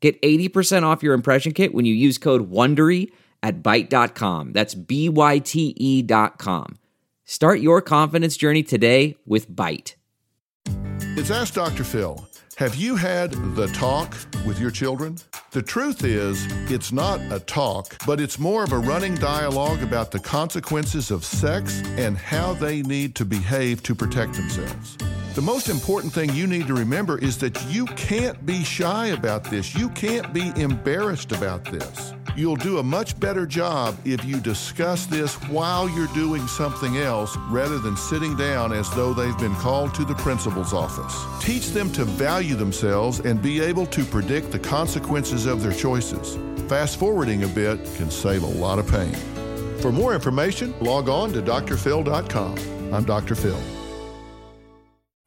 Get 80% off your impression kit when you use code WONDERY at Byte.com. That's B-Y-T-E dot com. Start your confidence journey today with Byte. It's Ask Dr. Phil. Have you had the talk with your children? The truth is, it's not a talk, but it's more of a running dialogue about the consequences of sex and how they need to behave to protect themselves. The most important thing you need to remember is that you can't be shy about this. You can't be embarrassed about this. You'll do a much better job if you discuss this while you're doing something else rather than sitting down as though they've been called to the principal's office. Teach them to value themselves and be able to predict the consequences of their choices. Fast forwarding a bit can save a lot of pain. For more information, log on to drphil.com. I'm Dr. Phil.